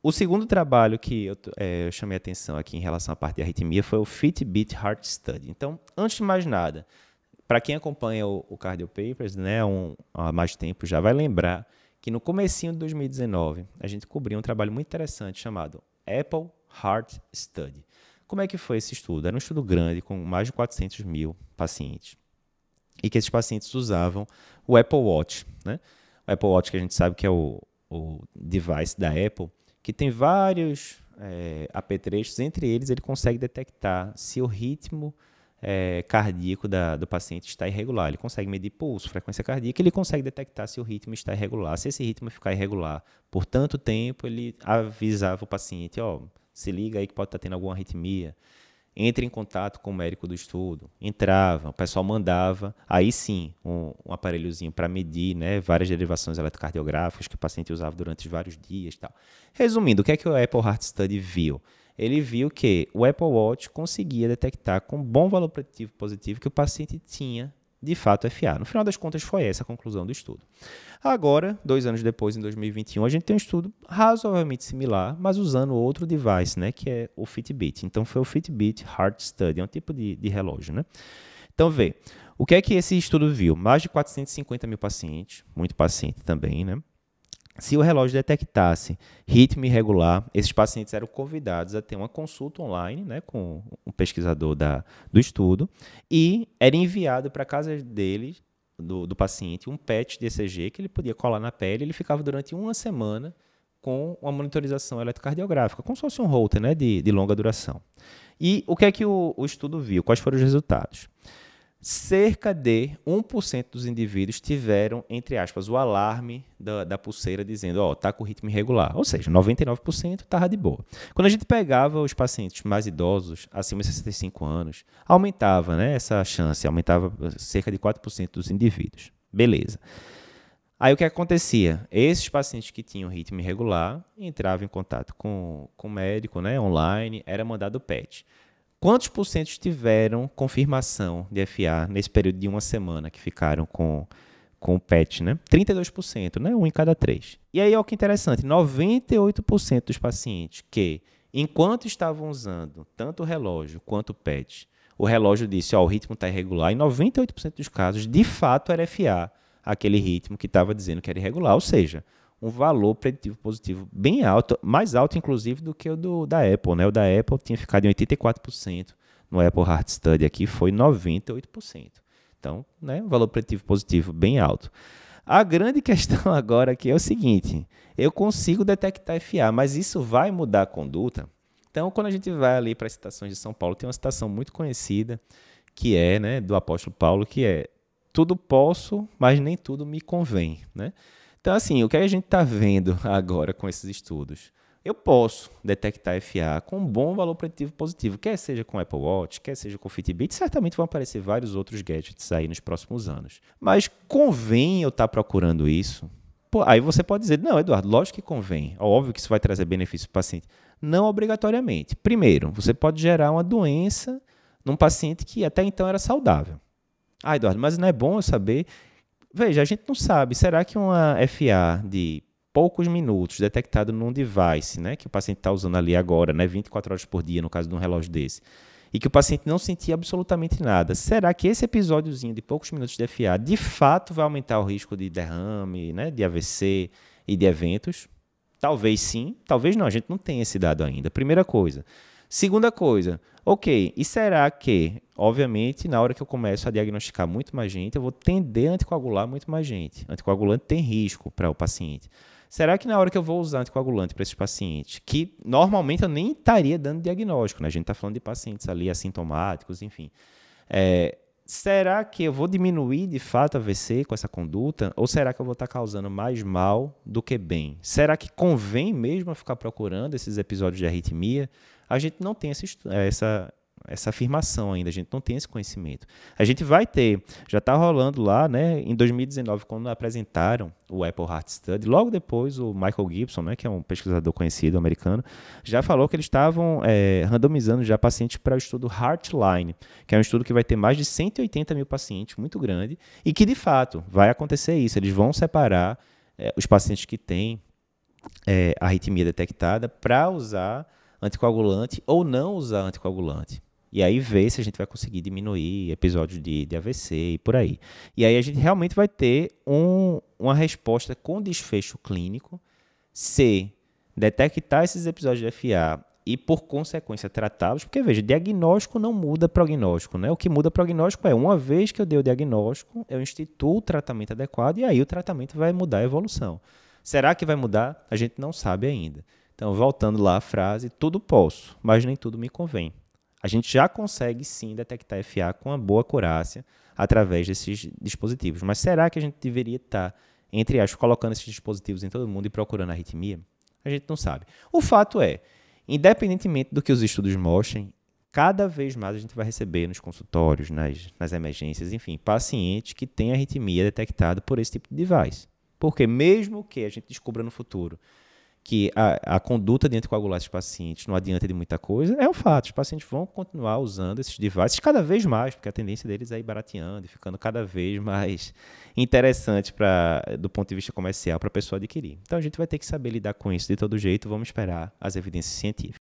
O segundo trabalho que eu, é, eu, chamei atenção aqui em relação à parte de arritmia foi o Fitbit Heart Study. Então, antes de mais nada, para quem acompanha o, o Cardio Papers né, um, há mais tempo, já vai lembrar que no comecinho de 2019 a gente cobriu um trabalho muito interessante chamado Apple Heart Study. Como é que foi esse estudo? Era um estudo grande com mais de 400 mil pacientes e que esses pacientes usavam o Apple Watch, né? O Apple Watch que a gente sabe que é o, o device da Apple, que tem vários é, apetrechos, entre eles ele consegue detectar se o ritmo é, cardíaco da, do paciente está irregular. Ele consegue medir pulso, frequência cardíaca, ele consegue detectar se o ritmo está irregular. Se esse ritmo ficar irregular por tanto tempo, ele avisava o paciente, ó, oh, se liga aí que pode estar tendo alguma arritmia. Entre em contato com o médico do estudo. Entrava, o pessoal mandava, aí sim, um, um aparelhozinho para medir né, várias derivações eletrocardiográficas que o paciente usava durante vários dias. Tal. Resumindo, o que é que o Apple Heart Study viu? ele viu que o Apple Watch conseguia detectar com bom valor preditivo positivo que o paciente tinha de fato FA. No final das contas, foi essa a conclusão do estudo. Agora, dois anos depois, em 2021, a gente tem um estudo razoavelmente similar, mas usando outro device, né, que é o Fitbit. Então, foi o Fitbit Heart Study, é um tipo de, de relógio. Né? Então, vê, o que é que esse estudo viu? Mais de 450 mil pacientes, muito paciente também, né? Se o relógio detectasse ritmo irregular, esses pacientes eram convidados a ter uma consulta online né, com um pesquisador da, do estudo e era enviado para a casa dele, do, do, paciente, um PET de ECG que ele podia colar na pele. Ele ficava durante uma semana com uma monitorização eletrocardiográfica, como se fosse um holter né, de, de longa duração. E o que é que o, o estudo viu? Quais foram os resultados? Cerca de 1% dos indivíduos tiveram, entre aspas, o alarme da, da pulseira dizendo, ó, oh, tá com ritmo irregular. Ou seja, 99% estava de boa. Quando a gente pegava os pacientes mais idosos, acima de 65 anos, aumentava né, essa chance, aumentava cerca de 4% dos indivíduos. Beleza. Aí o que acontecia? Esses pacientes que tinham ritmo irregular entravam em contato com, com o médico né, online, era mandado PET. Quantos por cento tiveram confirmação de FA nesse período de uma semana que ficaram com, com o PET, né? 32%, né? Um em cada três. E aí, olha que interessante, 98% dos pacientes que, enquanto estavam usando tanto o relógio quanto o PET, o relógio disse, ó, o ritmo está irregular, em 98% dos casos, de fato, era FA, aquele ritmo que estava dizendo que era irregular. Ou seja, um valor preditivo positivo bem alto, mais alto inclusive do que o do, da Apple. Né? O da Apple tinha ficado em 84%, no Apple Heart Study aqui foi 98%. Então, né, um valor preditivo positivo bem alto. A grande questão agora aqui é o seguinte: eu consigo detectar FA, mas isso vai mudar a conduta? Então, quando a gente vai ali para as citações de São Paulo, tem uma citação muito conhecida que é né, do apóstolo Paulo, que é tudo posso, mas nem tudo me convém. Né? Então, assim, o que a gente está vendo agora com esses estudos? Eu posso detectar FA com um bom valor preditivo positivo, quer seja com Apple Watch, quer seja com Fitbit, certamente vão aparecer vários outros gadgets aí nos próximos anos. Mas convém eu estar tá procurando isso? Pô, aí você pode dizer, não, Eduardo, lógico que convém. Óbvio que isso vai trazer benefício para o paciente. Não obrigatoriamente. Primeiro, você pode gerar uma doença num paciente que até então era saudável. Ah, Eduardo, mas não é bom eu saber Veja, a gente não sabe. Será que uma FA de poucos minutos detectado num device, né, que o paciente está usando ali agora, né, 24 horas por dia, no caso de um relógio desse, e que o paciente não sentia absolutamente nada, será que esse episódiozinho de poucos minutos de FA de fato vai aumentar o risco de derrame, né, de AVC e de eventos? Talvez sim, talvez não, a gente não tem esse dado ainda. Primeira coisa. Segunda coisa, ok, e será que, obviamente, na hora que eu começo a diagnosticar muito mais gente, eu vou tender a anticoagular muito mais gente. Anticoagulante tem risco para o paciente. Será que na hora que eu vou usar anticoagulante para esses pacientes, que normalmente eu nem estaria dando diagnóstico, né? a gente está falando de pacientes ali assintomáticos, enfim, é, será que eu vou diminuir de fato a AVC com essa conduta? Ou será que eu vou estar causando mais mal do que bem? Será que convém mesmo ficar procurando esses episódios de arritmia? A gente não tem essa, essa, essa afirmação ainda, a gente não tem esse conhecimento. A gente vai ter, já está rolando lá, né, em 2019, quando apresentaram o Apple Heart Study, logo depois o Michael Gibson, né, que é um pesquisador conhecido americano, já falou que eles estavam é, randomizando já pacientes para o estudo Heartline, que é um estudo que vai ter mais de 180 mil pacientes, muito grande, e que de fato vai acontecer isso, eles vão separar é, os pacientes que têm é, arritmia detectada para usar anticoagulante ou não usar anticoagulante. E aí ver se a gente vai conseguir diminuir episódios de, de AVC e por aí. E aí a gente realmente vai ter um, uma resposta com desfecho clínico se detectar esses episódios de FA e, por consequência, tratá-los, porque, veja, diagnóstico não muda prognóstico, né? O que muda prognóstico é, uma vez que eu dei o diagnóstico, eu instituo o tratamento adequado e aí o tratamento vai mudar a evolução. Será que vai mudar? A gente não sabe ainda. Então, voltando lá à frase, tudo posso, mas nem tudo me convém. A gente já consegue sim detectar FA com uma boa acurácia através desses dispositivos. Mas será que a gente deveria estar, entre aspas, colocando esses dispositivos em todo mundo e procurando arritmia? A gente não sabe. O fato é, independentemente do que os estudos mostrem, cada vez mais a gente vai receber nos consultórios, nas, nas emergências, enfim, pacientes que têm arritmia detectada por esse tipo de device. Porque mesmo que a gente descubra no futuro que a, a conduta de anticoagular esses pacientes não adianta de muita coisa, é um fato. Os pacientes vão continuar usando esses devices cada vez mais, porque a tendência deles é ir barateando e ficando cada vez mais interessante pra, do ponto de vista comercial para a pessoa adquirir. Então a gente vai ter que saber lidar com isso de todo jeito, vamos esperar as evidências científicas.